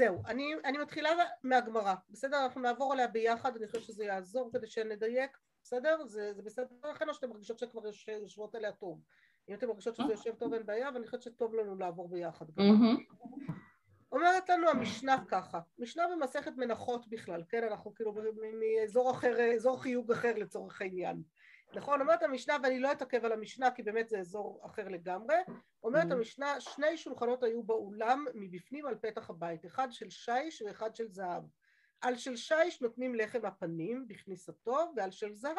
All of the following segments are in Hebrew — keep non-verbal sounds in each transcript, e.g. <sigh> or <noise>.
זהו, אני, אני מתחילה מהגמרא, בסדר? אנחנו נעבור עליה ביחד, אני חושבת שזה יעזור כדי שנדייק, בסדר? זה, זה בסדר לכן או שאתם מרגישות שכבר יושבות עליה טוב? אם אתם מרגישות שזה יושב טוב אין בעיה, ואני חושבת שטוב לנו לעבור ביחד. אומרת לנו המשנה ככה, משנה במסכת מנחות בכלל, כן? אנחנו כאילו מאזור אחר, אזור חיוג אחר לצורך העניין. נכון? אומרת המשנה, ואני לא אתעכב על המשנה כי באמת זה אזור אחר לגמרי, אומרת המשנה, שני שולחנות היו באולם מבפנים על פתח הבית, אחד של שיש ואחד של זהב. על של שיש נותנים לחם הפנים בכניסתו, ועל של זהב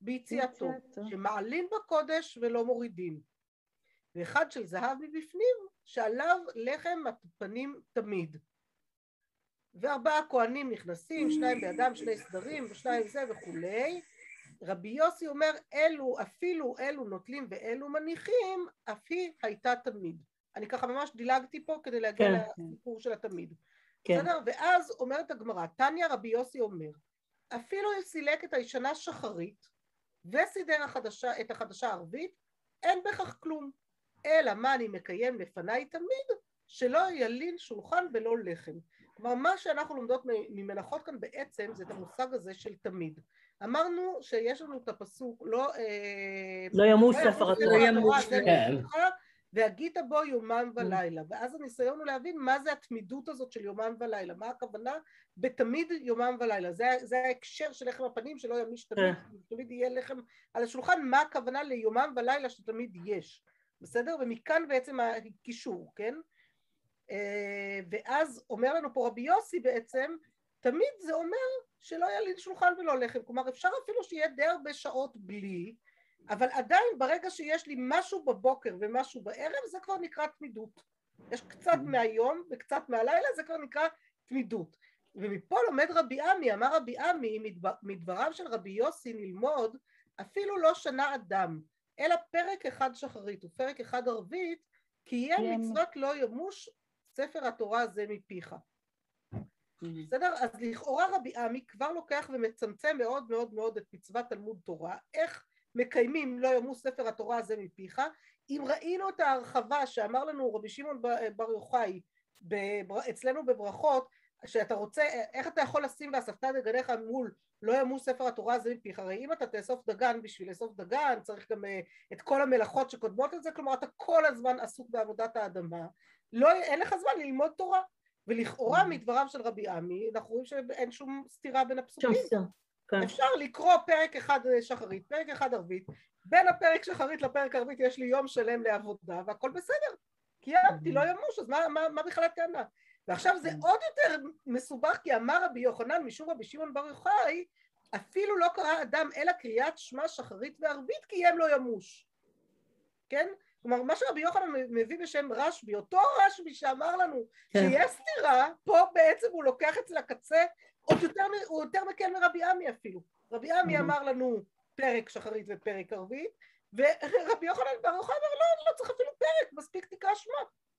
ביציאתו, שמעלין בקודש ולא מורידין. ואחד של זהב מבפנים, שעליו לחם הפנים תמיד. וארבעה כהנים נכנסים, שניים בידם, שני סדרים, ושניים זה וכולי. רבי יוסי אומר, אלו, אפילו אלו נוטלים ואלו מניחים, אף היא הייתה תמיד. אני ככה ממש דילגתי פה כדי להגיע כן, לסיפור כן. של התמיד. כן. בסדר? ואז אומרת הגמרא, תניא רבי יוסי אומר, אפילו אם סילק את הישנה שחרית, וסידר החדשה, את החדשה ערבית, אין בכך כלום. אלא מה אני מקיים לפניי תמיד, שלא ילין שולחן ולא לחם. כלומר, מה שאנחנו לומדות ממנחות כאן בעצם זה את המושג הזה של תמיד. אמרנו שיש לנו את הפסוק, לא... אה, לא ימוש ספר התורה. לא ימוש, כן. והגית בו יומם ולילה, ואז הניסיון הוא להבין מה זה התמידות הזאת של יומם ולילה, מה הכוונה בתמיד יומם ולילה, זה, זה ההקשר של לחם הפנים שלא ימיש תמיד, כן. תמיד יהיה לחם על השולחן, מה הכוונה ליומם ולילה שתמיד יש, בסדר? ומכאן בעצם הקישור, כן? אה, ואז אומר לנו פה רבי יוסי בעצם, תמיד זה אומר שלא יהיה לי שולחן ולא לחם, כלומר אפשר אפילו שיהיה די הרבה שעות בלי, אבל עדיין ברגע שיש לי משהו בבוקר ומשהו בערב זה כבר נקרא תמידות. יש קצת מהיום וקצת מהלילה זה כבר נקרא תמידות. ומפה לומד רבי עמי, אמר רבי עמי, מדבריו של רבי יוסי נלמוד אפילו לא שנה אדם, אלא פרק אחד שחרית ופרק אחד ערבית, כי יהיה כן. מצוות לא ימוש ספר התורה הזה מפיך. בסדר? אז לכאורה רבי עמי כבר לוקח ומצמצם מאוד מאוד מאוד את מצוות תלמוד תורה, איך מקיימים לא ימוס ספר התורה הזה מפיך, אם ראינו את ההרחבה שאמר לנו רבי שמעון בר יוחאי אצלנו בברכות, שאתה רוצה, איך אתה יכול לשים ואספת דגניך מול לא ימוס ספר התורה הזה מפיך, הרי אם אתה תאסוף דגן בשביל לאסוף דגן צריך גם אה, את כל המלאכות שקודמות לזה, כלומר אתה כל הזמן עסוק בעבודת האדמה, לא, אין לך זמן ללמוד תורה, ולכאורה mm. מדבריו של רבי עמי אנחנו רואים שאין שום סתירה בין הפסוקים. כן. אפשר לקרוא פרק אחד שחרית, פרק אחד ערבית, בין הפרק שחרית לפרק ערבית יש לי יום שלם לעבודה והכל בסדר, קיימתי, לא ימוש, אז מה, מה, מה בכלל הטענה? ועכשיו זה עוד יותר מסובך כי אמר רבי יוחנן משום רבי שמעון בר יוחאי אפילו לא קרא אדם אלא קריאת שמע שחרית וערבית קיים לא ימוש, כן? כלומר מה שרבי יוחנן מביא בשם רשב"י, אותו רשב"י שאמר לנו כן. שיש סתירה, פה בעצם הוא לוקח את זה לקצה עוד יותר, הוא יותר מקל מרבי עמי אפילו. רבי עמי אמר לנו פרק שחרית ופרק ערבית, ורבי יוחנן בר יוחנן אמר לא, לא צריך אפילו פרק, מספיק תקרא שמע.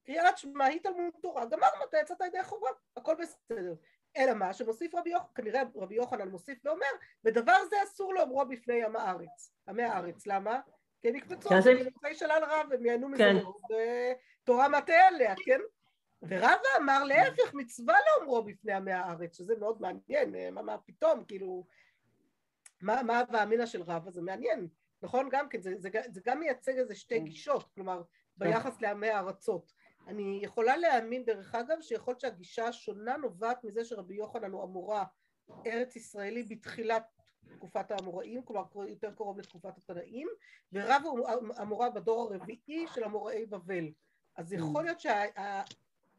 קריאת שמע היא תלמוד תורה, גמרנו, אתה יצאת ידי חובה, הכל בסדר. אלא מה שמוסיף רבי יוחנן, כנראה רבי יוחנן מוסיף ואומר, ודבר זה אסור לאומרו בפני עם הארץ, עמי הארץ, למה? כי הם יקפצו, הם יוצאי שלל רב, הם ייהנו מזה, ותורה מטה עליה, כן? ורבא אמר להפך מצווה לאומרו בפני עמי הארץ, שזה מאוד מעניין, מה, מה פתאום, כאילו, מה, מה ואמינא של רבא, זה מעניין, נכון? גם כן, זה, זה, זה גם מייצג איזה שתי כן. גישות, כלומר, ביחס לעמי הארצות. אני יכולה להאמין, דרך אגב, שיכול להיות שהגישה השונה נובעת מזה שרבי יוחנן הוא אמורה ארץ ישראלי בתחילת תקופת האמוראים, כלומר יותר קרוב לתקופת התנאים, ורב הוא אמורה בדור הרביעי של אמוראי בבל. אז יכול. להיות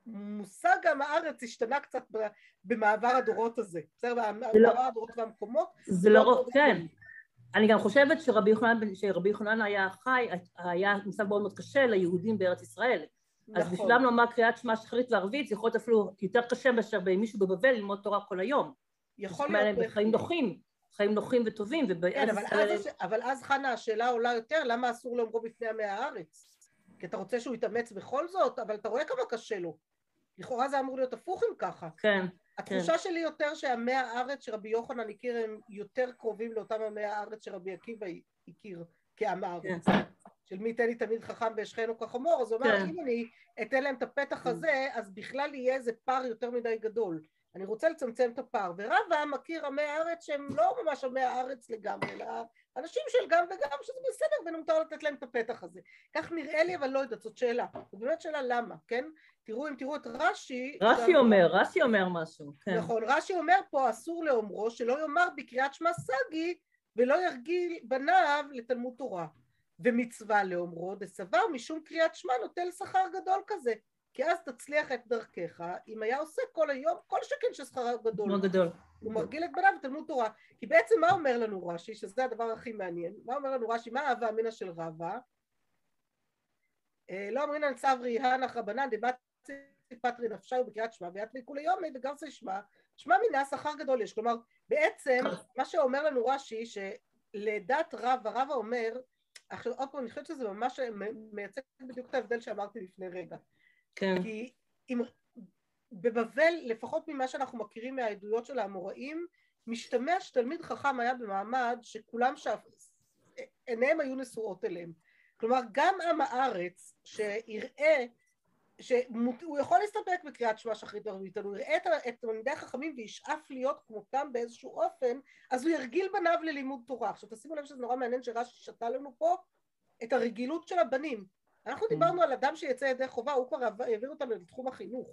שהמושג עם הארץ השתנה קצת במעבר הדורות הזה, בסדר? לא- במעבר הדורות והמקומות. זה לא, לא כן. אני גם חושבת שרבי יוחנן, שרבי יוחנן היה חי, היה מושג מאוד מאוד קשה ליהודים בארץ ישראל. נכון. אז בשבילם לומר קריאת שמע שחרית וערבית זה יכול להיות אפילו יותר קשה מאשר מישהו בבבל ללמוד תורה כל היום. יכול להיות. חיים נוחים. חיים נוחים וטובים, כן, אבל, ישראל... אז, אבל אז חנה השאלה עולה יותר, למה אסור לאומרו בפני עמי הארץ? כי אתה רוצה שהוא יתאמץ בכל זאת, אבל אתה רואה כמה קשה לו. לכאורה זה אמור להיות הפוך אם ככה. כן. התחושה כן. שלי יותר שעמי הארץ שרבי יוחנן הכיר הם יותר קרובים לאותם עמי הארץ שרבי עקיבא הכיר כעם הארץ. כן. של מי ייתן לי תמיד חכם ואשכנו כחמור, אז הוא אמר, כן. אם אני אתן להם את הפתח כן. הזה, אז בכלל יהיה איזה פער יותר מדי גדול. אני רוצה לצמצם את הפער. ורבא מכיר עמי הארץ שהם לא ממש עמי הארץ לגמרי, אלא אנשים של גם וגם, שזה בסדר, ומותר לתת להם את הפתח הזה. כך נראה לי, אבל לא יודעת, זאת שאלה. זו באמת שאלה למה, כן? תראו, אם תראו את רש"י... רש"י אומר, רש"י אומר משהו, כן. נכון, רש"י אומר פה, אסור לאומרו, שלא יאמר בקריאת שמע סגי, ולא ירגיל בניו לתלמוד תורה. ומצווה לאומרו, דסבר משום קריאת שמע נוטל שכר גדול כזה. כי אז תצליח את דרכך, אם היה עושה כל היום, כל שכן ששכרו גדול. מאוד גדול. הוא מרגיל את בניו בתלמוד תורה. כי בעצם מה אומר לנו רש"י, שזה הדבר הכי מעניין, מה אומר לנו רש"י, מה אהבה אמינא של רבא? אה, לא אמרינן צברי הנח רבנן דבצי פטרי נפשי ובקריאת שמע ויתלי כולי יומי וגרסי שמע, שמע מינה שכר גדול יש. כלומר, בעצם מה שאומר לנו רש"י, שלדת רבא, רבא אומר, עכשיו עוד פעם, אני חושבת שזה ממש מייצג בדיוק את ההבדל שאמרתי לפני רגע. כן. כי אם בבבל, לפחות ממה שאנחנו מכירים מהעדויות של האמוראים, משתמע שתלמיד חכם היה במעמד שכולם שאף... עיניהם היו נשואות אליהם. כלומר, גם עם הארץ שיראה שהוא יכול להסתפק בקריאת שמע שחרית וערבית, הוא יראה את תלמידי החכמים וישאף להיות כמותם באיזשהו אופן, אז הוא ירגיל בניו ללימוד תורה. עכשיו תשימו לב שזה נורא מעניין שרש"י שתה לנו פה את הרגילות של הבנים. אנחנו כן. דיברנו על אדם שיצא ידי חובה, הוא כבר העביר אותנו לתחום החינוך.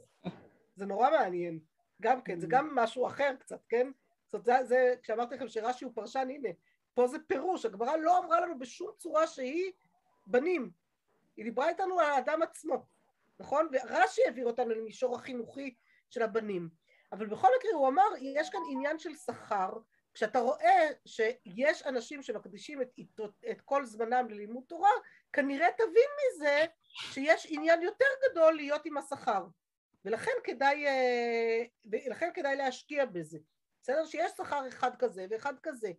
זה נורא מעניין. גם כן, זה גם משהו אחר קצת, כן? זאת אומרת, זה, זה כשאמרתי לכם שרש"י הוא פרשן, הנה, פה זה פירוש, הגמרא לא אמרה לנו בשום צורה שהיא בנים. היא דיברה איתנו על האדם עצמו, נכון? ורש"י העביר אותנו למישור החינוכי של הבנים. אבל בכל מקרה הוא אמר, יש כאן עניין של שכר, כשאתה רואה שיש אנשים שמקדישים את, את, את כל זמנם ללימוד תורה, כנראה תבין מזה שיש עניין יותר גדול להיות עם השכר ולכן כדאי, אה, ולכן כדאי להשקיע בזה בסדר? שיש שכר אחד כזה ואחד כזה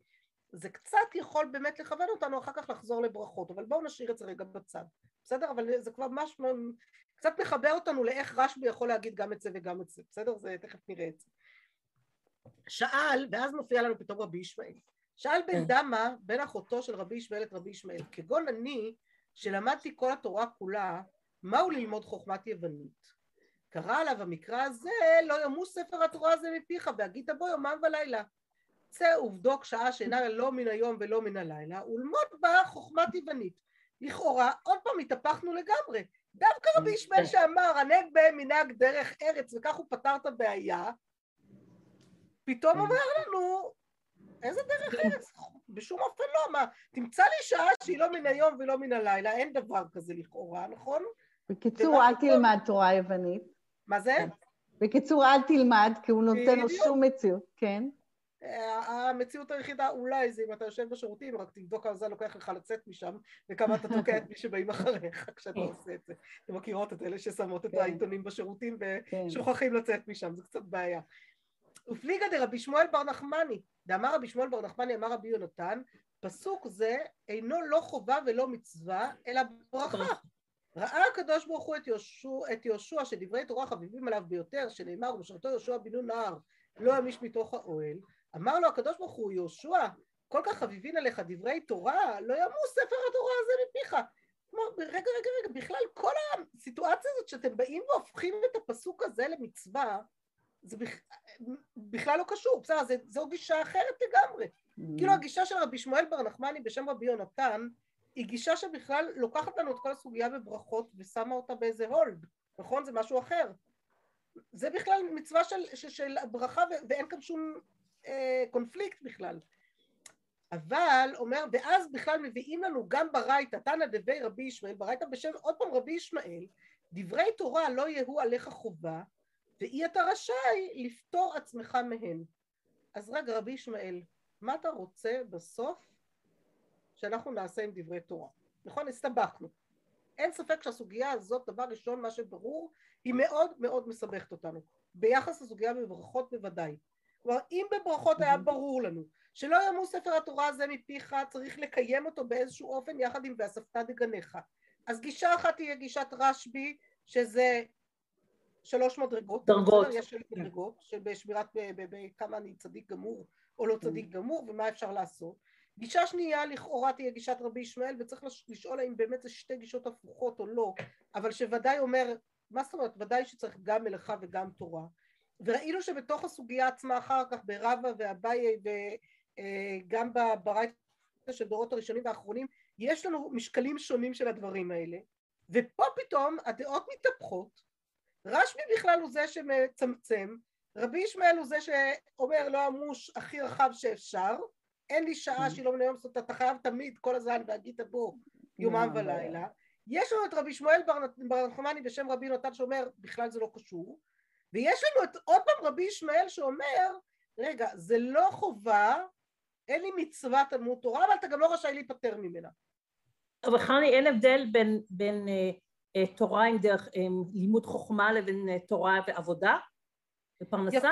זה קצת יכול באמת לכוון אותנו אחר כך לחזור לברכות אבל בואו נשאיר את זה רגע בצד בסדר? אבל זה כבר ממש קצת מחבר אותנו לאיך רשב"י יכול להגיד גם את זה וגם את זה בסדר? זה תכף נראה את זה שאל ואז מופיע לנו פתאום רבי ישמעאל שאל בן כן. דמה בן אחותו של רבי ישמעאל את רבי ישמעאל כגון אני שלמדתי כל התורה כולה, מהו ללמוד חוכמת יוונית? קרא עליו המקרא הזה, לא ימוס ספר התורה הזה מפיך, והגית בו יומם ולילה. צא ובדוק שעה שאינה לא מן היום ולא מן הלילה, ולמוד בה חוכמת יוונית. לכאורה, עוד פעם התהפכנו לגמרי. דווקא רבי ישמעאל כן. שאמר, הנהג בהם מנהג דרך ארץ, וכך הוא פתר את הבעיה, פתאום כן. אומר לנו, איזה דרך ארץ? בשום אופן לא, מה, תמצא לי שעה שהיא לא מן היום ולא מן הלילה, אין דבר כזה לכאורה, נכון? בקיצור, אל תלמד תורה יוונית. מה זה? בקיצור, אל תלמד, כי הוא נותן לו שום מציאות, כן. אה, המציאות היחידה אולי זה אם אתה יושב בשירותים, רק תבדוק כמה זמן לוקח לך לצאת משם, וכמה אתה תוקע את מי שבאים אחריך <laughs> כשאתה עושה את זה. אתם מכירות את אלה ששמות את כן. העיתונים בשירותים כן. ושוכחים לצאת משם, זה קצת בעיה. ופליגא דרבי שמואל בר נחמני, דאמר רבי שמואל בר נחמני אמר רבי יונתן, פסוק זה אינו לא חובה ולא מצווה, אלא ברכה. ראה הקדוש ברוך הוא את יהושע, את יהושע שדברי תורה חביבים עליו ביותר, שנאמר ובשרתו יהושע בנו נהר לא ימיש מתוך האוהל, אמר לו הקדוש ברוך הוא יהושע כל כך חביבין עליך דברי תורה, לא ימוס ספר התורה הזה מפיך. כלומר, רגע, רגע, רגע, בכלל כל הסיטואציה הזאת שאתם באים והופכים את הפסוק הזה למצווה, זה בכ... בכלל לא קשור, בסדר, זו גישה אחרת לגמרי. Mm. כאילו הגישה של רבי שמואל בר נחמני בשם רבי יונתן, היא גישה שבכלל לוקחת לנו את כל הסוגיה בברכות ושמה אותה באיזה הולד, נכון? זה משהו אחר. זה בכלל מצווה של, של, של ברכה ואין כאן שום אה, קונפליקט בכלל. אבל אומר, ואז בכלל מביאים לנו גם ברייתא, תנא דבי רבי ישמעאל, ברייתא בשם עוד פעם רבי ישמעאל, דברי תורה לא יהיו עליך חובה, ואי אתה רשאי לפטור עצמך מהן. אז רגע, רבי ישמעאל, מה אתה רוצה בסוף שאנחנו נעשה עם דברי תורה? נכון? הסתבכנו. אין ספק שהסוגיה הזאת, דבר ראשון, מה שברור, היא מאוד מאוד מסבכת אותנו. ביחס לסוגיה בברכות בוודאי. כלומר, אם בברכות היה ברור לנו שלא יאמרו ספר התורה הזה מפיך, צריך לקיים אותו באיזשהו אופן יחד עם ואספת דגניך. אז גישה אחת תהיה גישת רשב"י, שזה שלוש מדרגות. דרגות. יש שלוש מדרגות, שבשמירת, בכמה אני צדיק גמור או לא צדיק גמור, ומה אפשר לעשות. גישה שנייה לכאורה תהיה גישת רבי ישמעאל וצריך לשאול האם באמת זה שתי גישות הפוכות או לא אבל שוודאי אומר מה זאת אומרת ודאי שצריך גם מלאכה וגם תורה וראינו שבתוך הסוגיה עצמה אחר כך ברבא ואביי וגם ברייתא של דורות הראשונים והאחרונים יש לנו משקלים שונים של הדברים האלה ופה פתאום הדעות מתהפכות רשמי בכלל הוא זה שמצמצם רבי ישמעאל הוא זה שאומר לא המוש הכי רחב שאפשר אין לי שעה שהיא לא מנהלת לעשות, אתה חייב תמיד כל הזמן והגית בו יומם ולילה. יש לנו את רבי שמואל בר נחמני בשם רבי נתן שאומר בכלל זה לא קשור, ויש לנו את עוד פעם רבי ישמעאל שאומר רגע זה לא חובה, אין לי מצווה תלמוד תורה אבל אתה גם לא רשאי להיפטר ממנה. אבל חני אין הבדל בין, בין אה, אה, תורה עם דרך אה, לימוד חוכמה לבין אה, תורה ועבודה ופרנסה? יפה,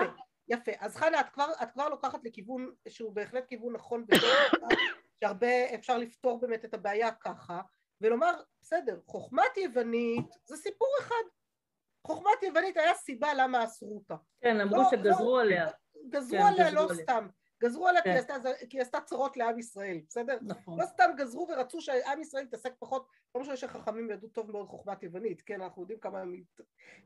יפה. אז חנה, את כבר, את כבר לוקחת לכיוון שהוא בהחלט כיוון נכון <coughs> שהרבה אפשר לפתור באמת את הבעיה ככה, ולומר, בסדר, חוכמת יוונית זה סיפור אחד. חוכמת יוונית היה סיבה למה אסרו אותה. כן, אמרו לא, שגזרו לא, עליה. גזרו כן, עליה גזרו לא עליה. סתם. גזרו עליה כן. כי היא עשתה צרות לעם ישראל, בסדר? נכון. לא סתם גזרו ורצו שעם ישראל יתעסק פחות, לא משנה שחכמים ידעו טוב מאוד חוכמת יוונית, כן, אנחנו יודעים כמה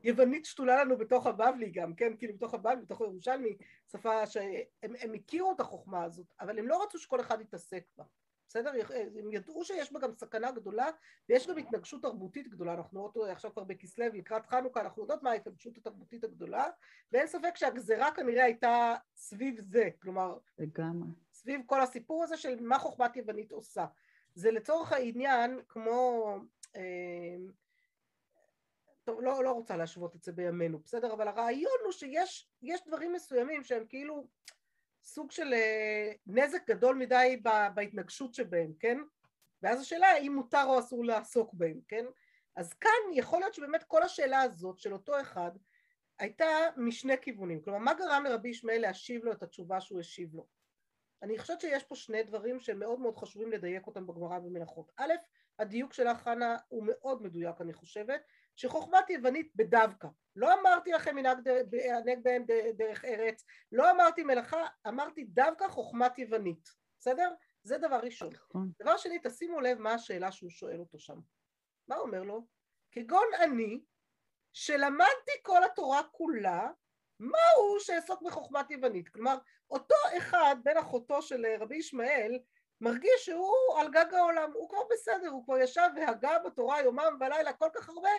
יוונית שתולה לנו בתוך הבבלי גם, כן, כאילו בתוך הבבלי, בתוך הירושלמי, שפה שהם הכירו את החוכמה הזאת, אבל הם לא רצו שכל אחד יתעסק בה. בסדר? הם ידעו שיש בה גם סכנה גדולה ויש גם התנגשות תרבותית גדולה, אנחנו רואים עכשיו כבר בכסלו לקראת חנוכה, אנחנו יודעות מה ההתנגשות התרבותית הגדולה ואין ספק שהגזרה כנראה הייתה סביב זה, כלומר לגמרי. סביב כל הסיפור הזה של מה חוכמת יוונית עושה. זה לצורך העניין כמו, אה, טוב לא, לא רוצה להשוות את זה בימינו, בסדר? אבל הרעיון הוא שיש דברים מסוימים שהם כאילו סוג של אה, נזק גדול מדי בהתנגשות שבהם, כן? ואז השאלה האם מותר או אסור לעסוק בהם, כן? אז כאן יכול להיות שבאמת כל השאלה הזאת של אותו אחד הייתה משני כיוונים, כלומר מה גרם לרבי ישמעאל להשיב לו את התשובה שהוא השיב לו? אני חושבת שיש פה שני דברים שמאוד מאוד חשובים לדייק אותם בגמרא במנחות. א', הדיוק שלך חנה הוא מאוד מדויק אני חושבת, שחוכמת יוונית בדווקא. לא אמרתי לכם מנהג בהם דרך ארץ, לא אמרתי מלאכה, אמרתי דווקא חוכמת יוונית, בסדר? זה דבר ראשון. נכון. דבר שני, תשימו לב מה השאלה שהוא שואל אותו שם. מה הוא אומר לו? כגון אני, שלמדתי כל התורה כולה, מה הוא שאעסוק בחוכמת יוונית? כלומר, אותו אחד, בן אחותו של רבי ישמעאל, מרגיש שהוא על גג העולם, הוא כבר בסדר, הוא כבר ישב והגה בתורה יומם ולילה כל כך הרבה,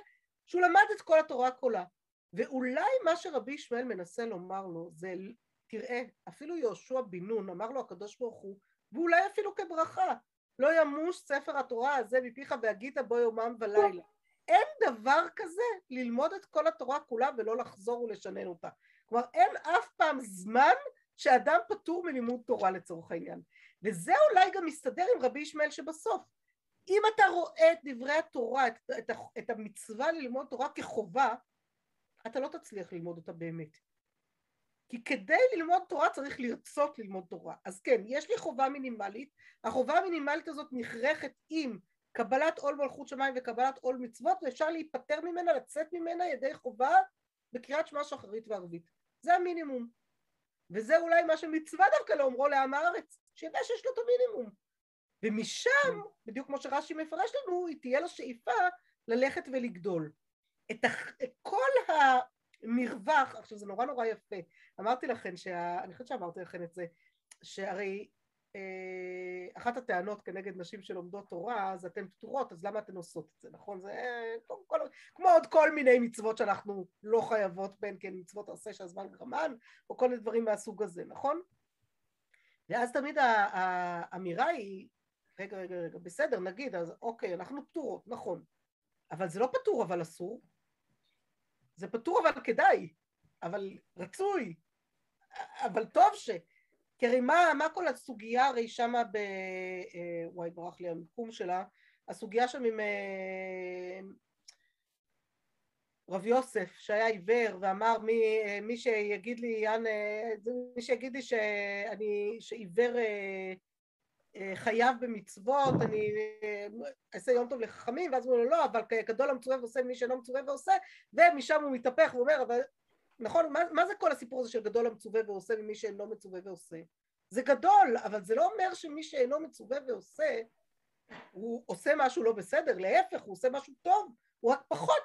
שהוא למד את כל התורה כולה. ואולי מה שרבי ישמעאל מנסה לומר לו זה, תראה, אפילו יהושע בן נון אמר לו הקדוש ברוך הוא, ואולי אפילו כברכה, לא ימוש ספר התורה הזה מפיך והגית בו יומם ולילה. אין דבר כזה ללמוד את כל התורה כולה ולא לחזור ולשנן אותה. כלומר אין אף פעם זמן שאדם פטור מלימוד תורה לצורך העניין. וזה אולי גם מסתדר עם רבי ישמעאל שבסוף. אם אתה רואה את דברי התורה, את, את, את המצווה ללמוד תורה כחובה, אתה לא תצליח ללמוד אותה באמת. כי כדי ללמוד תורה צריך לרצות ללמוד תורה. אז כן, יש לי חובה מינימלית, החובה המינימלית הזאת נכרכת עם קבלת עול מלכות שמיים וקבלת עול מצוות, ואפשר להיפטר ממנה, לצאת ממנה ידי חובה בקריאת שמע שחרית וערבית. זה המינימום. וזה אולי מה שמצווה דווקא לאומרו לעם הארץ, שידע שיש לו את המינימום. ומשם, בדיוק כמו שרש"י מפרש לנו, היא תהיה לו שאיפה ללכת ולגדול. את, הח... את כל המרווח, עכשיו זה נורא נורא יפה, אמרתי לכם, שה... אני חושבת שאמרתי לכם את זה, שהרי אה, אחת הטענות כנגד נשים שלומדות תורה, אז אתן פטורות, אז למה אתן עושות את זה, נכון? זה כל, כל, כמו עוד כל מיני מצוות שאנחנו לא חייבות בהן, כן, מצוות עשה של הזמן גרמן, או כל מיני דברים מהסוג הזה, נכון? ואז תמיד האמירה היא, רגע, רגע, רגע, בסדר, נגיד, אז אוקיי, אנחנו פטורות, נכון, אבל זה לא פטור אבל אסור, זה פטור אבל כדאי, אבל רצוי, אבל טוב ש... כי הרי מה, מה כל הסוגיה הרי שמה ב... אה, וואי, ברח לי המיקום שלה, הסוגיה שם עם אה, רב יוסף שהיה עיוור ואמר מי, אה, מי שיגיד לי, מי שיגיד לי שאני, שעיוור חייב במצוות, אני אעשה יום טוב לחכמים, ואז הוא אומר לו לא, אבל גדול המצווה ועושה מי שאינו מצווה ועושה, ומשם הוא מתהפך ואומר, אבל נכון, מה, מה זה כל הסיפור הזה של גדול המצווה ועושה ממי שאינו מצווה ועושה? זה גדול, אבל זה לא אומר שמי שאינו מצווה ועושה, הוא עושה משהו לא בסדר, להפך, הוא עושה משהו טוב, הוא רק פחות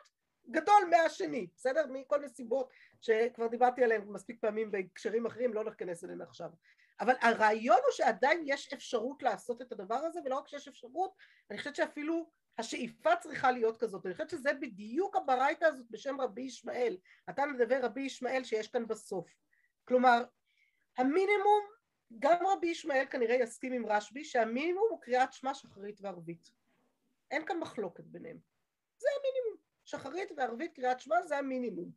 גדול מהשני, בסדר? מכל מיני סיבות שכבר דיברתי עליהן מספיק פעמים בהקשרים אחרים, לא נכנס אליהן עכשיו. אבל הרעיון הוא שעדיין יש אפשרות לעשות את הדבר הזה, ולא רק שיש אפשרות, אני חושבת שאפילו השאיפה צריכה להיות כזאת. אני חושבת שזה בדיוק הברייתא הזאת בשם רבי ישמעאל. אתה מדבר רבי ישמעאל שיש כאן בסוף. כלומר, המינימום, גם רבי ישמעאל כנראה יסכים עם רשב"י, שהמינימום הוא קריאת שמע שחרית וערבית. אין כאן מחלוקת ביניהם. זה המינימום. שחרית וערבית קריאת שמע זה המינימום.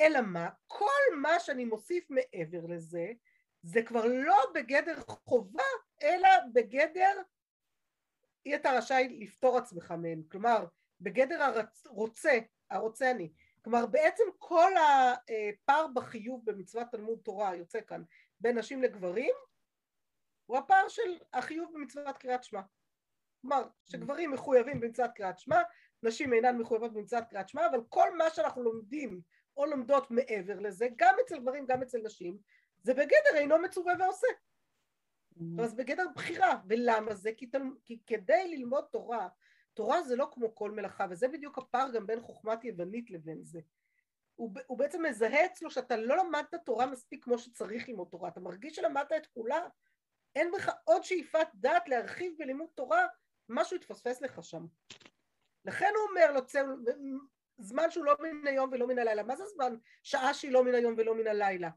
אלא מה? כל מה שאני מוסיף מעבר לזה, זה כבר לא בגדר חובה, אלא בגדר אי אתה רשאי לפתור עצמך מהם. כלומר, בגדר הרוצה, הרוצה אני. כלומר, בעצם כל הפער בחיוב במצוות תלמוד תורה יוצא כאן בין נשים לגברים, הוא הפער של החיוב במצוות קריאת שמע. כלומר, שגברים מחויבים במצוות קריאת שמע, נשים אינן מחויבות במצוות קריאת שמע, אבל כל מה שאנחנו לומדים או לומדות מעבר לזה, גם אצל גברים, גם אצל נשים, זה בגדר אינו מצווה ועושה. Mm-hmm. אז בגדר בחירה, ולמה זה? כי, תל... כי כדי ללמוד תורה, תורה זה לא כמו כל מלאכה, וזה בדיוק הפער גם בין חוכמת יוונית לבין זה. הוא, הוא בעצם מזהה אצלו שאתה לא למדת תורה מספיק כמו שצריך ללמוד תורה, אתה מרגיש שלמדת את כולה, אין בך עוד שאיפת דעת להרחיב בלימוד תורה, משהו יתפספס לך שם. לכן הוא אומר לו, זמן שהוא לא מן היום ולא מן הלילה, מה זה זמן? שעה שהיא לא מן היום ולא מן הלילה.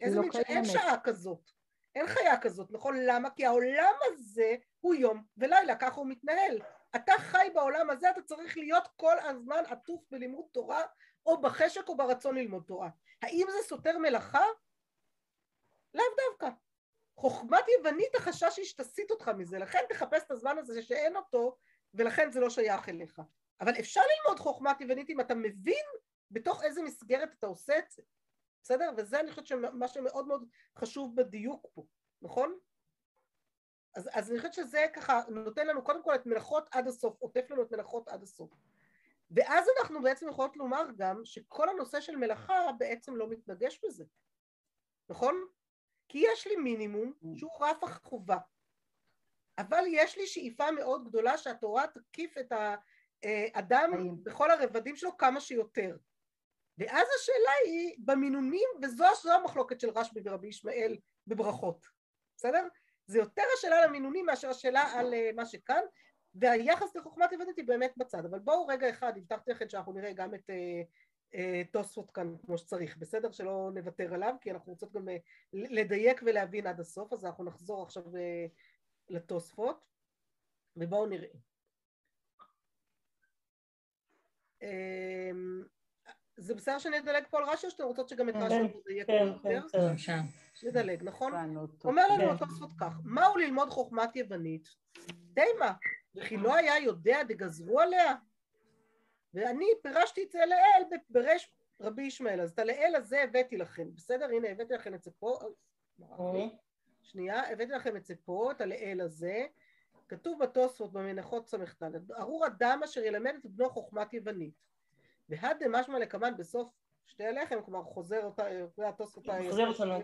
איזה לא מין, אין שעה כזאת. אין חיה כזאת, נכון? למה? כי העולם הזה הוא יום ולילה, ככה הוא מתנהל. אתה חי בעולם הזה, אתה צריך להיות כל הזמן עטוף בלימוד תורה, או בחשק או ברצון ללמוד תורה. האם זה סותר מלאכה? לאו דווקא. חוכמת יוונית החשש היא שתסיט אותך מזה, לכן תחפש את הזמן הזה שאין אותו, ולכן זה לא שייך אליך. אבל אפשר ללמוד חוכמת יוונית אם אתה מבין בתוך איזה מסגרת אתה עושה את זה. בסדר? וזה אני חושבת שמה שמאוד מאוד חשוב בדיוק פה, נכון? אז, אז אני חושבת שזה ככה נותן לנו קודם כל את מלאכות עד הסוף, עוטף לנו את מלאכות עד הסוף. ואז אנחנו בעצם יכולות לומר גם שכל הנושא של מלאכה בעצם לא מתנגש בזה, נכון? כי יש לי מינימום שהוא רף החובה, אבל יש לי שאיפה מאוד גדולה שהתורה תקיף את האדם בכל הרבדים שלו כמה שיותר. ואז השאלה היא במינונים, וזו המחלוקת של רשב"י ורבי ישמעאל בברכות, בסדר? זה יותר השאלה על המינונים מאשר השאלה על uh, מה שכאן, והיחס לחוכמת יוונית היא באמת בצד. אבל בואו רגע אחד, הבטחתי לכם שאנחנו נראה גם את uh, uh, תוספות כאן כמו שצריך, בסדר? שלא נוותר עליו, כי אנחנו רוצות גם לדייק ולהבין עד הסוף, אז אנחנו נחזור עכשיו לתוספות, ובואו נראה. זה בסדר שנדלג פה על רש"י או שאתם רוצות שגם את רש"י נדייק פה יותר? כן, כן. נדלג, נכון? אומר לנו התוספות כך, מהו ללמוד חוכמת יוונית? תימה, וכי לא היה יודע דגזרו עליה? ואני פירשתי את זה לאל בריש רבי ישמעאל, אז את הלאל הזה הבאתי לכם, בסדר? הנה הבאתי לכם את זה פה, אוקיי. שנייה, הבאתי לכם את זה פה, את הלאל הזה, כתוב בתוספות במנחות ס"ד, ארור אדם אשר ילמד את בנו חוכמת יוונית והדה משמע לקמן בסוף שתי הלחם, כלומר חוזר אותה, התוספות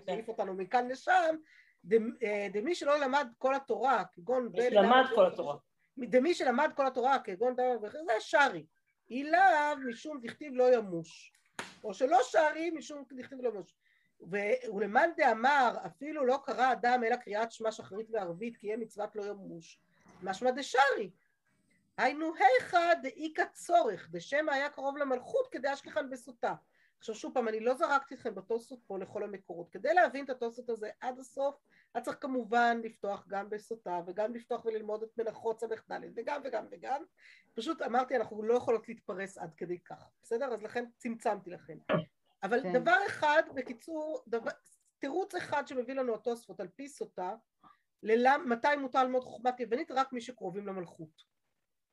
העיף אותנו מכאן לשם, אה, דמי שלא למד כל התורה, כגון... מי שלמד כל התורה. דמי שלמד כל התורה, כגון דבר וכזה, זה שרי. אילאו משום דכתיב לא ימוש. או שלא שרי משום דכתיב לא ימוש. ולמאן דאמר אפילו לא קרא אדם אלא קריאת שמע שחרית וערבית כי יהיה מצוות לא ימוש משמע דשרי היינו היכא דאיכא צורך, דשמא היה קרוב למלכות כדי אשכחן בסוטה. עכשיו שוב פעם, אני לא זרקתי אתכם בתוספות פה לכל המקורות. כדי להבין את התוספות הזה עד הסוף, היה צריך כמובן לפתוח גם בסוטה, וגם לפתוח וללמוד את מנחות ס"ד, וגם וגם וגם. פשוט אמרתי, אנחנו לא יכולות להתפרס עד כדי כך, בסדר? אז לכן צמצמתי לכם. אבל כן. דבר אחד, בקיצור, דבר, תירוץ אחד שמביא לנו התוספות על פי סוטה, ללמ, מתי מותר ללמוד חוכמת יוונית? רק מי שקרובים למלכות.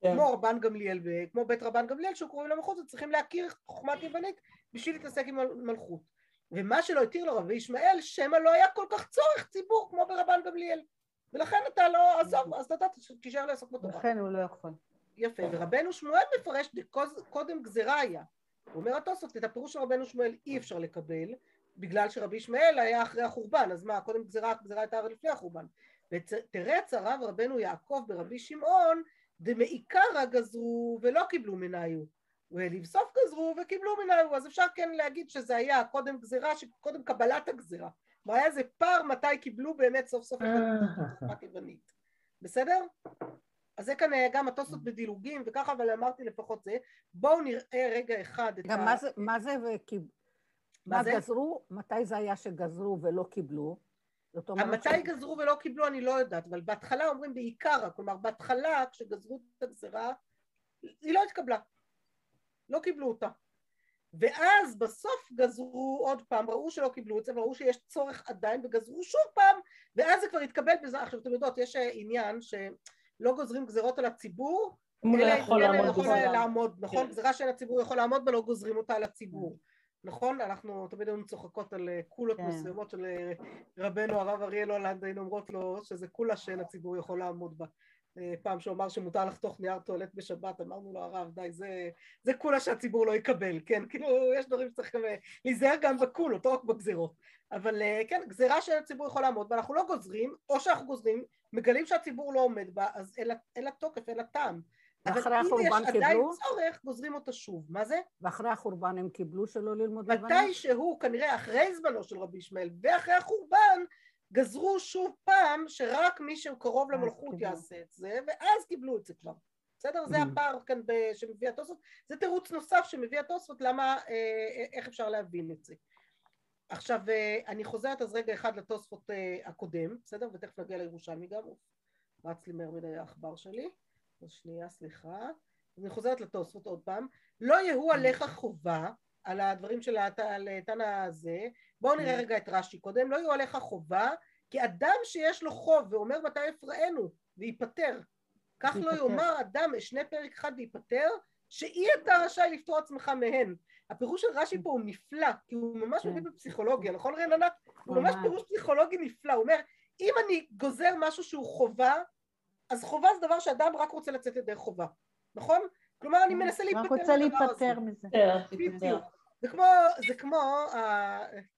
כן. כמו רבן גמליאל, כמו בית רבן גמליאל שהוא קוראים למלכות, צריכים להכיר חוכמת יוונית בשביל להתעסק עם מלכות. ומה שלא התיר לו רבי ישמעאל, שמא לא היה כל כך צורך ציבור כמו ברבן גמליאל. ולכן אתה לא, עזוב, אז אתה תישאר לעסוק בתורה. לכן הוא לא יכול. יפה, ורבנו שמואל מפרש קודם גזירה היה. הוא אומר התוספות, את הפירוש של רבנו שמואל אי אפשר לקבל, בגלל שרבי ישמעאל היה אחרי החורבן, אז מה, קודם גזירה, הגזירה הייתה לפני החורבן. ותרץ הרב רבנו יעקב ברבי שמעון, דמעיקרא גזרו ולא קיבלו מנהיו. ולבסוף גזרו וקיבלו מנהיו, אז אפשר כן להגיד שזה היה קודם גזירה, קודם קבלת הגזירה. והיה איזה פער מתי קיבלו באמת סוף סוף את התקופה היוונית. בסדר? אז זה כאן גם התוספות בדילוגים וככה, אבל אמרתי לפחות זה. בואו נראה רגע אחד את ה... גם מה זה וקיב... מה? גזרו? מתי זה היה שגזרו ולא קיבלו? זאת אומרת... מתי ש... גזרו ולא קיבלו אני לא יודעת, אבל בהתחלה אומרים בעיקר, כלומר בהתחלה כשגזרו את הגזרה, היא לא התקבלה. לא קיבלו אותה. ואז בסוף גזרו עוד פעם, ראו שלא קיבלו את זה, וראו שיש צורך עדיין, וגזרו שוב פעם, ואז זה כבר התקבל בזה. עכשיו אתם יודעות, יש עניין שלא גוזרים גזרות על הציבור, אלא אם כן יכול לעמוד, נכון? כן. גזירה שאין הציבור יכול לעמוד בה, לא גוזרים אותה על הציבור. נכון? אנחנו תמיד היינו צוחקות על קולות כן. מסוימות של רבנו הרב אריאל הולנד, היינו אומרות לו שזה קולה שאין הציבור יכול לעמוד בה. אה, פעם שהוא אמר שמותר לחתוך נייר טואלט בשבת, אמרנו לו הרב די זה, זה קולה שהציבור לא יקבל, כן, כאילו יש דברים שצריך להיזהר גם בקולות, לא רק בגזירות, אבל אה, כן, גזירה שהציבור יכול לעמוד ואנחנו לא גוזרים, או שאנחנו גוזרים, מגלים שהציבור לא עומד בה, אז אין לה תוקף, אין לה טעם. ואחרי החורבן קיבלו? אבל אם יש עדיין צורך, גוזרים אותה שוב. מה זה? ואחרי החורבן הם קיבלו שלא ללמוד לבנה? מתי שהוא, כנראה אחרי זמנו של רבי ישמעאל, ואחרי החורבן, גזרו שוב פעם שרק מי שהוא קרוב למלכות יעשה את זה, ואז קיבלו את זה כבר. בסדר? זה mm-hmm. הפער כאן שמביא התוספות. זה תירוץ נוסף שמביא התוספות, למה, אה, איך אפשר להבין את זה. עכשיו, אה, אני חוזרת אז רגע אחד לתוספות אה, הקודם, בסדר? ותכף נגיע לירושלמי גם, רץ לי מהר מדי העכבר שלי. אז שנייה, סליחה. אני חוזרת לתוספות עוד פעם. לא יהיו עליך חובה, על הדברים של תנא הזה, בואו נראה רגע את רש"י קודם, לא יהיו עליך חובה, כי אדם שיש לו חוב ואומר מתי אפרענו וייפטר, כך לא יאמר אדם אשנה פרק אחד וייפטר, שאי אתה רשאי לפטור עצמך מהן. הפירוש של רש"י פה הוא נפלא, כי הוא ממש מבין בפסיכולוגיה, נכון רננה? הוא ממש פירוש פסיכולוגי נפלא, הוא אומר, אם אני גוזר משהו שהוא חובה, אז חובה זה דבר שאדם רק רוצה לצאת ידי חובה, נכון? כלומר אני מנסה להיפטר רק רוצה להיפטר מזה. בדיוק. זה כמו, זה כמו,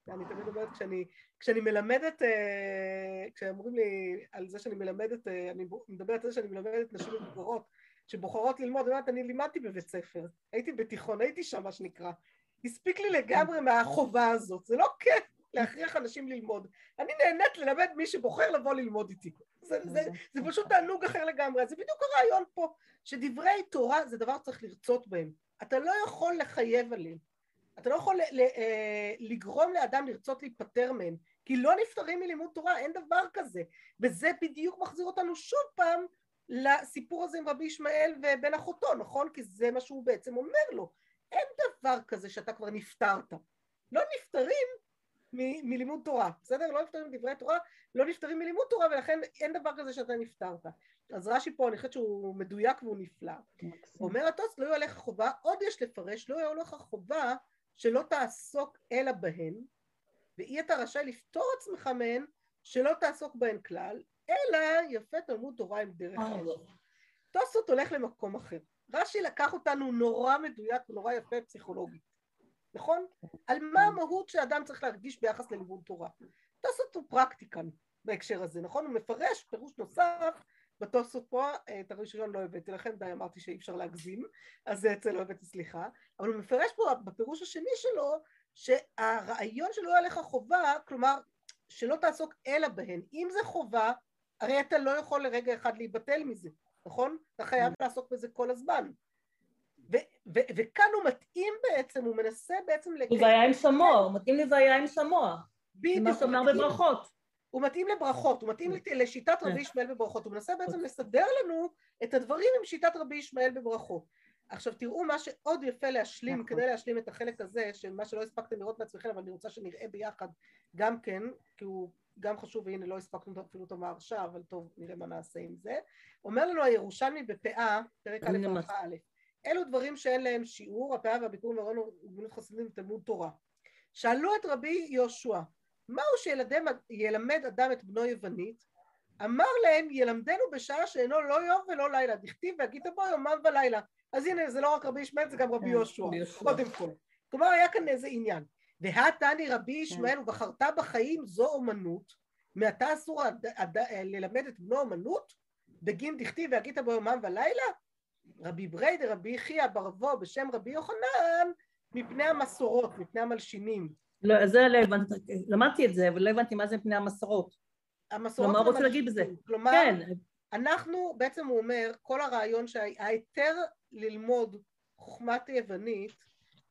אני תמיד אומרת כשאני, כשאני מלמדת, אה, כשאומרים לי על זה שאני מלמדת, אה, אני מדברת על זה שאני מלמדת נשים מבוגרות שבוחרות ללמוד, אומרת, אני לימדתי בבית ספר, הייתי בתיכון, הייתי שם מה שנקרא, הספיק לי לגמרי מהחובה הזאת, זה לא כיף להכריח אנשים ללמוד, אני נהנית ללמד מי שבוחר לבוא ללמוד איתי, זה, זה, זה פשוט תענוג אחר לגמרי, זה בדיוק הרעיון פה, שדברי תורה זה דבר שצריך לרצות בהם, אתה לא יכול לחייב עליהם אתה לא יכול אה, לגרום לאדם לרצות להיפטר מהם, כי לא נפטרים מלימוד תורה, אין דבר כזה. וזה בדיוק מחזיר אותנו שוב פעם לסיפור הזה עם רבי ישמעאל ובן אחותו, נכון? כי זה מה שהוא בעצם אומר לו. אין דבר כזה שאתה כבר נפטרת. לא נפטרים מ- מלימוד תורה, בסדר? לא נפטרים מדברי תורה, לא נפטרים מלימוד תורה, ולכן אין דבר כזה שאתה נפטרת. אז רש"י פה, אני חושבת שהוא מדויק והוא נפלא. אומר הטוס, לא יהיו עליך חובה, עוד יש לפרש, לא יהיו עליך חובה שלא תעסוק אלא בהן, ואי אתה רשאי לפטור עצמך מהן שלא תעסוק בהן כלל, אלא יפה תלמוד תורה עם דרך אה, לא. תוספות הולך למקום אחר. רש"י לקח אותנו נורא מדויק ונורא יפה פסיכולוגית, נכון? על מה המהות שאדם צריך להרגיש ביחס ללימוד תורה. תוספות הוא פרקטיקן בהקשר הזה, נכון? הוא מפרש פירוש נוסף בתוספות פה, את הראשון לא הבאתי לכם, די אמרתי שאי אפשר להגזים, אז זה לא הבאתי סליחה, אבל הוא מפרש פה בפירוש השני שלו, שהרעיון שלא יהיה לך חובה, כלומר שלא תעסוק אלא בהן, אם זה חובה, הרי אתה לא יכול לרגע אחד להיבטל מזה, נכון? אתה חייב mm. לעסוק בזה כל הזמן. וכאן הוא מתאים בעצם, הוא מנסה בעצם... לוויה עם סמוע, הוא מתאים לוויה עם סמוע. בדיוק. מה שאומר בברכות. הוא מתאים לברכות, הוא מתאים לשיטת רבי. ישמעאל בברכות, הוא מנסה בעצם לסדר לנו את הדברים עם שיטת רבי ישמעאל בברכות. עכשיו תראו מה שעוד יפה להשלים, נכון. כדי להשלים את החלק הזה, של מה שלא הספקתם לראות בעצמכם, אבל אני רוצה שנראה ביחד גם כן, כי הוא גם חשוב, והנה לא הספקנו אפילו אותו מהרשע, אבל טוב, נראה מה נעשה עם זה. אומר לנו הירושלמי בפאה, פרק א' הלכה א', אלו דברים שאין להם שיעור, הפאה והביקור מראינו גמילות חסידים ותלמוד תורה. שאלו את רבי יהושע, מהו שילמד אדם את בנו יוונית? אמר להם ילמדנו בשעה שאינו לא יום ולא לילה, דכתיב והגית בו יומם ולילה. אז הנה זה לא רק רבי ישמעאל זה גם רבי כן, יהושע, קודם כל. כלומר היה כאן איזה עניין. והתני רבי ישמעאל ובחרת בחיים זו אומנות, מעתה אסור ללמד את בנו אומנות, בגין דכתיב והגית בו יומם ולילה? רבי ברי דרבי יחיא ברבו בשם רבי יוחנן מפני המסורות, מפני המלשינים. לא, זה לא הבנתי, למדתי את זה, אבל לא הבנתי מה זה מפני המסורות. המסורות... מה רוצה להגיד בזה? כלומר, כן. אנחנו, בעצם הוא אומר, כל הרעיון שההיתר ללמוד חוכמת יוונית,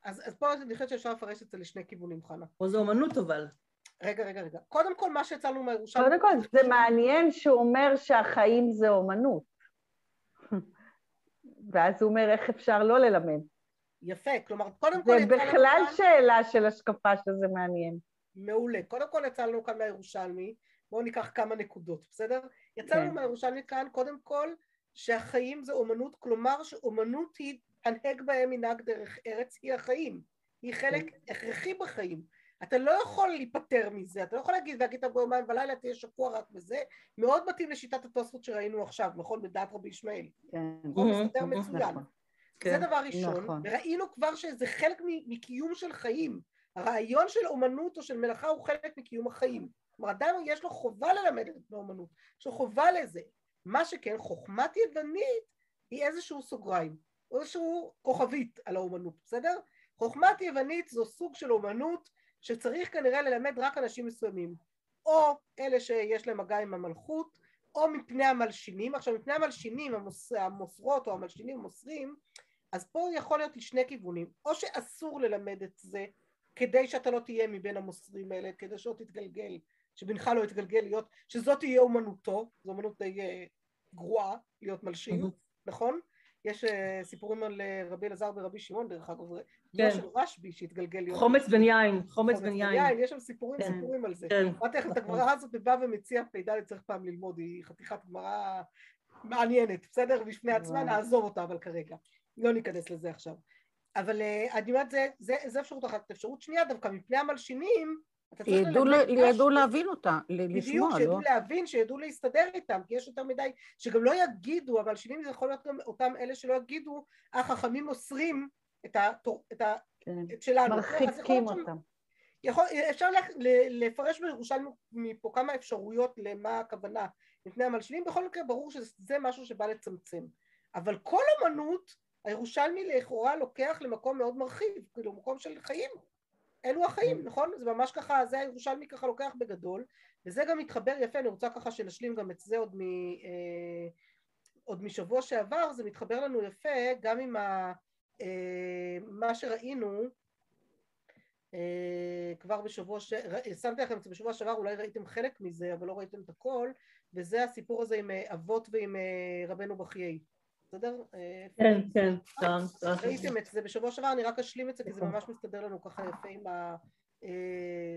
אז, אז פה אני חושבת שאפשר לפרש את זה לשני כיוונים, חנה. או זו אומנות אבל. רגע, רגע, רגע. קודם כל, מה שיצאנו מהירושלים... קודם כל, זה מעניין שהוא אומר שהחיים זה אומנות. ואז הוא אומר, איך אפשר לא ללמד? יפה, כלומר, קודם כל... זה בכלל כאן... שאלה של השקפה שזה מעניין. מעולה. קודם כל יצא לנו כאן מהירושלמי, בואו ניקח כמה נקודות, בסדר? יצא לנו כן. מהירושלמי כאן, קודם כל, שהחיים זה אומנות, כלומר שאומנות היא, הנהג בהם מנהג דרך ארץ, היא החיים. היא חלק כן. הכרחי בחיים. אתה לא יכול להיפטר מזה, אתה לא יכול להגיד והגית בו יומיים ולילה תהיה שקוע רק בזה, מאוד מתאים לשיטת התוספות שראינו עכשיו, נכון? בדעת רבי ישמעאל. כן. הוא מסתדר מצוין. נכון. זה כן. דבר ראשון, נכון. וראינו כבר שזה חלק מקיום של חיים. הרעיון של אומנות או של מלאכה הוא חלק מקיום החיים. כלומר, אדם יש לו חובה ללמד את האומנות, יש לו חובה לזה. מה שכן, חוכמת יוונית היא איזשהו סוגריים, או איזשהו כוכבית על האומנות, בסדר? חוכמת יוונית זו סוג של אומנות שצריך כנראה ללמד רק אנשים מסוימים, או אלה שיש להם מגע עם המלכות, או מפני המלשינים. עכשיו, מפני המלשינים, המוס, המוסרות או המלשינים המוסרים, אז פה יכול להיות לשני כיוונים, או שאסור ללמד את זה כדי שאתה לא תהיה מבין המוסרים האלה, כדי שלא תתגלגל, שבנך לא יתגלגל להיות, שזאת תהיה אומנותו, זו אומנות די אה, גרועה להיות מלשין, נכון? יש אה, סיפורים על אה, רבי אלעזר ורבי שמעון דרך אגב, כן. של רשב"י שהתגלגל. חומץ בן יין, חומץ בן יין. יש שם סיפורים כן. סיפורים על זה. כן. אמרתי לך את הגמרא הזאת בא ומציע פ"ד צריך פעם ללמוד, היא חתיכת גמרא מעניינת, בסדר? בפני עצמה נעזוב אותה אבל כרגע, לא ניכנס לזה עכשיו. אבל אה, אני אומרת, זה אפשרות אחת. אפשרות שנייה דווקא מפני המלשינים ידעו להבין אותה, לשמוע, לא? בדיוק, שידעו להבין, שידעו להסתדר איתם, כי יש יותר מדי, שגם לא יגידו, אבל שנים זה יכול להיות גם אותם אלה שלא יגידו, החכמים מוסרים את, ה, את, ה, כן. את שלנו. מרחיקים אותם. יכול, אפשר לפרש בירושלים מפה כמה אפשרויות למה הכוונה מפני המלשינים, בכל מקרה ברור שזה משהו שבא לצמצם. אבל כל אמנות, הירושלמי לכאורה לוקח למקום מאוד מרחיב, כאילו מקום של חיים. אלו החיים, כן. נכון? זה ממש ככה, זה הירושלמי ככה לוקח בגדול, וזה גם מתחבר יפה, אני רוצה ככה שנשלים גם את זה עוד, מ, אה, עוד משבוע שעבר, זה מתחבר לנו יפה גם עם ה, אה, מה שראינו אה, כבר בשבוע, ש... שמתי לכם את זה בשבוע שעבר, אולי ראיתם חלק מזה, אבל לא ראיתם את הכל, וזה הסיפור הזה עם אה, אבות ועם אה, רבנו בחיי. בסדר? אה, כן, כן, ראיתם את זה. בשבוע שעבר, אני רק אשלים את זה כי זה ממש מסתדר לנו ככה יפה עם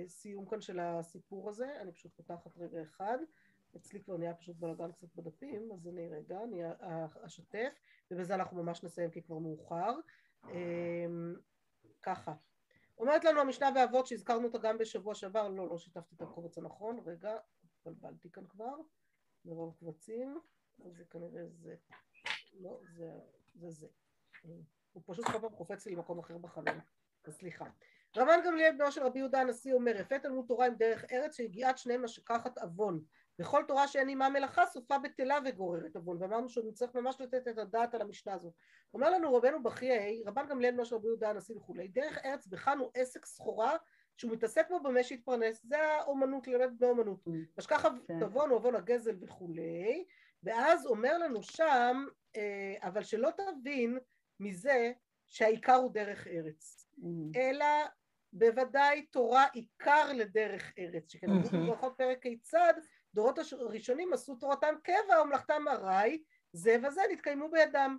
הסיום כאן של הסיפור הזה, אני פשוט פותחת רגע אחד, אצלי כבר נהיה פשוט בלגן קצת בדפים, אז אני רגע, אני אשתף, ובזה אנחנו ממש נסיים כי כבר מאוחר. אמ, ככה, אומרת לנו המשנה באבות שהזכרנו אותה גם בשבוע שעבר, לא, לא שיתפתי את הקובץ הנכון, רגע, התבלבלתי כאן כבר, מרוב קבצים, אז זה כנראה זה. לא, זה זה. זה. הוא פשוט כל פעם קופץ לי למקום אחר בחלום, אז סליחה. רבן גמליאל בנו של רבי יהודה הנשיא אומר, יפה תלמוד תורה עם דרך ארץ שיגיעת שניהם משכחת עוון. וכל תורה שאין עימה מלאכה סופה בטלה וגוררת עוון, ואמרנו שעוד נצטרך ממש לתת את הדעת על המשנה הזאת. אומר לנו רבנו בחיי, רבן גמליאל בנו של רבי יהודה הנשיא וכולי, דרך ארץ בכאן הוא עסק סחורה שהוא מתעסק בו במה שהתפרנס, זה האומנות, ללמד באומנות. Mm. משכח כן. עוון, עוון הגזל וכולי, ואז אומר לנו שם, אה, אבל שלא תבין מזה שהעיקר הוא דרך ארץ, mm. אלא בוודאי תורה עיקר לדרך ארץ, שכתוב בברכות פרק כיצד דורות הראשונים עשו תורתם קבע ומלאכתם ארעי, זה וזה נתקיימו בידם.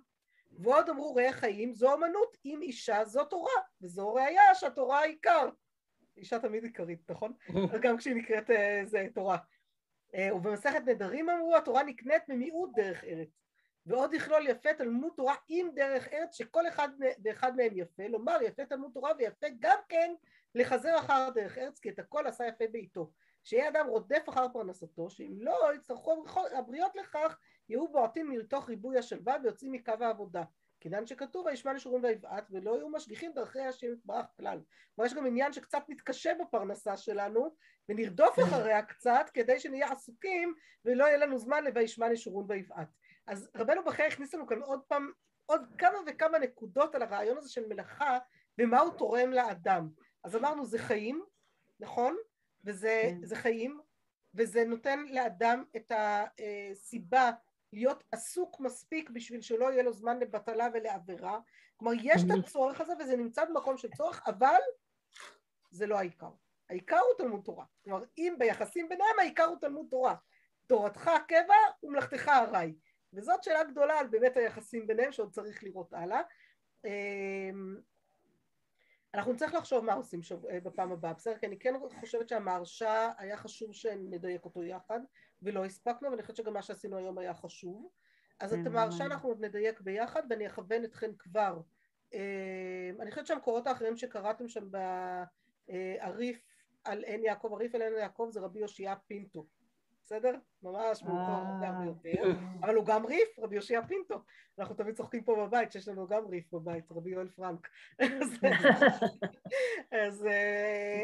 ועוד אמרו ראה חיים זו אמנות, אם אישה זו תורה, וזו ראייה שהתורה העיקר. אישה תמיד עיקרית, נכון? גם כשהיא נקראת אה, זה תורה. אה, ובמסכת נדרים אמרו התורה נקנית ממיעוט דרך ארץ ועוד יכלול יפה תלמוד תורה עם דרך ארץ שכל אחד ואחד מהם יפה לומר יפה תלמוד תורה ויפה גם כן לחזר אחר דרך ארץ כי את הכל עשה יפה בעיתו. שיהיה אדם רודף אחר פרנסתו שאם לא יצטרכו הבריות לכך יהיו בועטים מתוך ריבוי השלווה ויוצאים מקו העבודה כיוון שכתוב וישמע נשורים ויבעט ולא יהיו משגיחים דרכי השם יתברך כלל. כלומר יש גם עניין שקצת נתקשה בפרנסה שלנו ונרדוף <laughs> אחריה קצת כדי שנהיה עסוקים ולא יהיה לנו זמן ל"וישמע נשורון ויבעט". אז רבנו בחיי הכניס לנו כאן עוד פעם עוד כמה וכמה נקודות על הרעיון הזה של מלאכה ומה הוא תורם לאדם. אז אמרנו זה חיים, נכון? וזה כן. חיים וזה נותן לאדם את הסיבה להיות עסוק מספיק בשביל שלא יהיה לו זמן לבטלה ולעבירה. כלומר, יש את הצורך הזה וזה נמצא במקום של צורך, אבל זה לא העיקר. העיקר הוא תלמוד תורה. כלומר, אם ביחסים ביניהם העיקר הוא תלמוד תורה. תורתך קבע ומלאכתך ארעי. וזאת שאלה גדולה על באמת היחסים ביניהם שעוד צריך לראות הלאה. אנחנו נצטרך לחשוב מה עושים שוב, בפעם הבאה, בסדר? כי אני כן חושבת שהמהרשע היה חשוב שנדייק אותו יחד ולא הספקנו, ואני חושבת שגם מה שעשינו היום היה חשוב. אז את המהרשע אנחנו עוד נדייק ביחד ואני אכוון אתכם כבר. אה, אני חושבת שהמקורות האחרים שקראתם שם בעריף על עין יעקב, עריף על עין יעקב זה רבי יאשיה פינטו. בסדר? ממש מאוחר הרבה יותר, אבל הוא גם ריף, רבי יאשיה פינטו. אנחנו תמיד צוחקים פה בבית שיש לנו גם ריף בבית, רבי יואל פרנק. אז,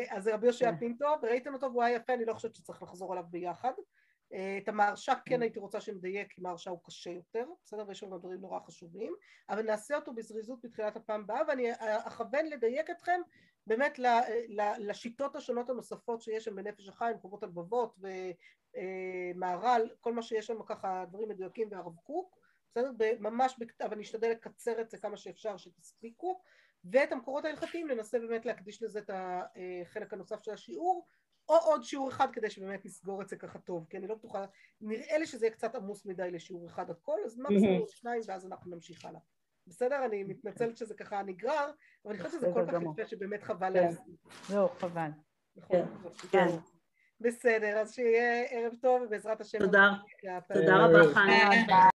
אז רבי יאשיה פינטו, וראיתם אותו והוא היה יפה, אני לא חושבת שצריך לחזור עליו ביחד. את המהרשע כן הייתי רוצה שנדייק, כי מהרשע הוא קשה יותר, בסדר? ויש לנו דברים נורא חשובים, אבל נעשה אותו בזריזות בתחילת הפעם הבאה, ואני אכוון לדייק אתכם באמת לשיטות השונות הנוספות שיש שם בנפש החיים, חובות הלבבות ומהר"ל, כל מה שיש שם ככה דברים מדויקים והרב קוק, בסדר? ממש, אבל אני אשתדל לקצר את זה כמה שאפשר שתספיקו, ואת המקורות ההלכתיים ננסה באמת להקדיש לזה את החלק הנוסף של השיעור, או עוד שיעור אחד כדי שבאמת נסגור את זה ככה טוב, כי אני לא בטוחה, נראה לי שזה יהיה קצת עמוס מדי לשיעור אחד הכל, אז מקסימום שניים ואז אנחנו נמשיך הלאה. בסדר? אני מתנצלת שזה ככה נגרר, אבל אני חושבת שזה כל כך יפה שבאמת חבל כן. להפסיק. לא, חבל. נכון? בסדר, אז שיהיה ערב טוב ובעזרת השם. תודה. תודה רבה, חנה.